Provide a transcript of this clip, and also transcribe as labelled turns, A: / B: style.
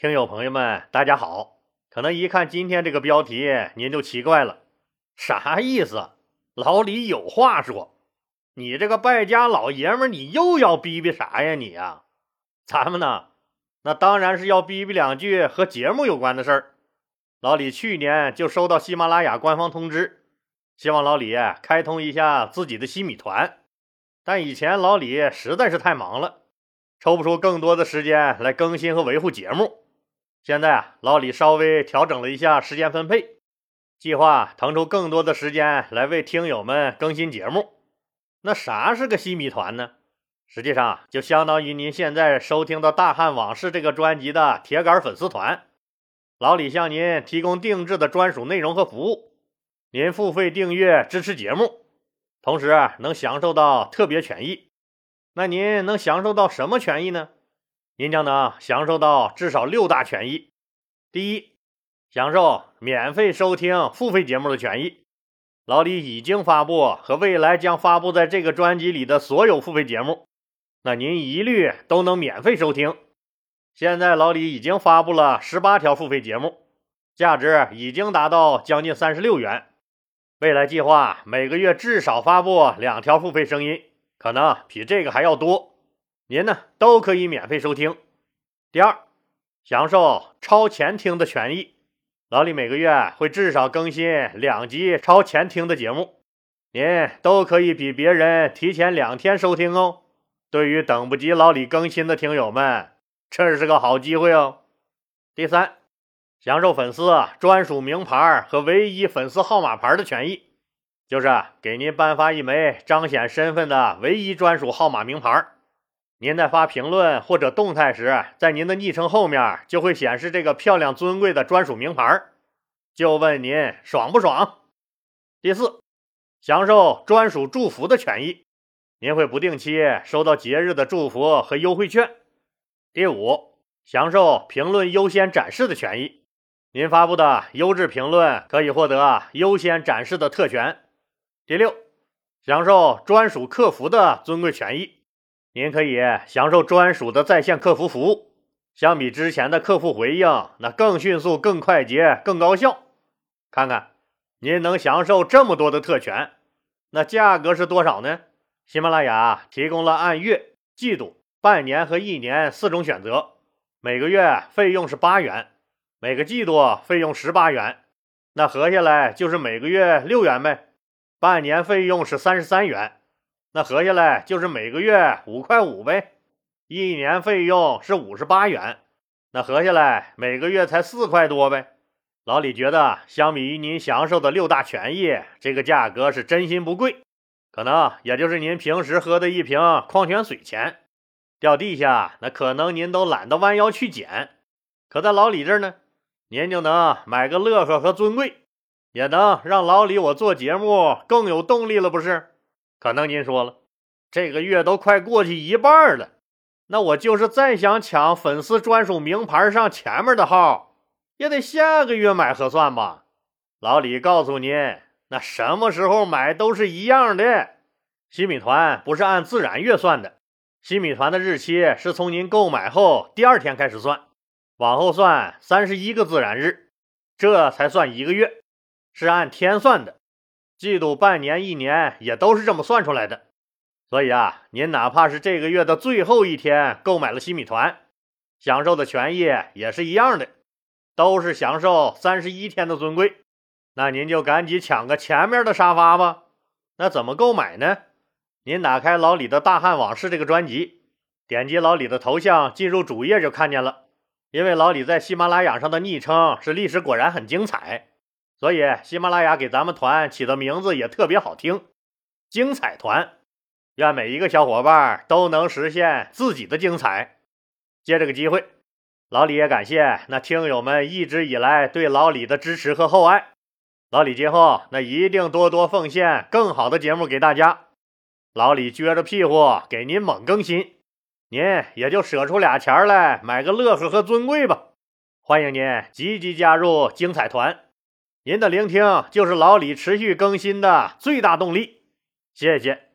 A: 听友朋友们，大家好。可能一看今天这个标题，您就奇怪了，啥意思？老李有话说，你这个败家老爷们，你又要逼逼啥呀？你呀，咱们呢，那当然是要逼逼两句和节目有关的事儿。老李去年就收到喜马拉雅官方通知，希望老李开通一下自己的西米团，但以前老李实在是太忙了，抽不出更多的时间来更新和维护节目。现在啊，老李稍微调整了一下时间分配，计划腾出更多的时间来为听友们更新节目。那啥是个西米团呢？实际上就相当于您现在收听的《大汉往事》这个专辑的铁杆粉丝团。老李向您提供定制的专属内容和服务，您付费订阅支持节目，同时能享受到特别权益。那您能享受到什么权益呢？您将能享受到至少六大权益。第一，享受免费收听付费节目的权益。老李已经发布和未来将发布在这个专辑里的所有付费节目，那您一律都能免费收听。现在老李已经发布了十八条付费节目，价值已经达到将近三十六元。未来计划每个月至少发布两条付费声音，可能比这个还要多。您呢都可以免费收听。第二，享受超前听的权益。老李每个月会至少更新两集超前听的节目，您都可以比别人提前两天收听哦。对于等不及老李更新的听友们，这是个好机会哦。第三，享受粉丝专属名牌和唯一粉丝号码牌的权益，就是给您颁发一枚彰显身份的唯一专属号码名牌。您在发评论或者动态时，在您的昵称后面就会显示这个漂亮尊贵的专属名牌，就问您爽不爽？第四，享受专属祝福的权益，您会不定期收到节日的祝福和优惠券。第五，享受评论优先展示的权益，您发布的优质评论可以获得优先展示的特权。第六，享受专属客服的尊贵权益。您可以享受专属的在线客服服务，相比之前的客服回应，那更迅速、更快捷、更高效。看看，您能享受这么多的特权，那价格是多少呢？喜马拉雅提供了按月、季度、半年和一年四种选择，每个月费用是八元，每个季度费用十八元，那合下来就是每个月六元呗。半年费用是三十三元。那合下来就是每个月五块五呗，一年费用是五十八元，那合下来每个月才四块多呗。老李觉得，相比于您享受的六大权益，这个价格是真心不贵，可能也就是您平时喝的一瓶矿泉水钱。掉地下，那可能您都懒得弯腰去捡，可在老李这儿呢，您就能买个乐呵和尊贵，也能让老李我做节目更有动力了，不是？可能您说了，这个月都快过去一半了，那我就是再想抢粉丝专属名牌上前面的号，也得下个月买合算吧？老李告诉您，那什么时候买都是一样的。新米团不是按自然月算的，新米团的日期是从您购买后第二天开始算，往后算三十一个自然日，这才算一个月，是按天算的。季度、半年、一年也都是这么算出来的，所以啊，您哪怕是这个月的最后一天购买了新米团，享受的权益也是一样的，都是享受三十一天的尊贵。那您就赶紧抢个前面的沙发吧。那怎么购买呢？您打开老李的大汉往事这个专辑，点击老李的头像进入主页就看见了。因为老李在喜马拉雅上的昵称是“历史果然很精彩”。所以，喜马拉雅给咱们团起的名字也特别好听，精彩团。愿每一个小伙伴都能实现自己的精彩。借这个机会，老李也感谢那听友们一直以来对老李的支持和厚爱。老李今后那一定多多奉献更好的节目给大家。老李撅着屁股给您猛更新，您也就舍出俩钱来买个乐呵和尊贵吧。欢迎您积极加入精彩团。您的聆听就是老李持续更新的最大动力，谢谢。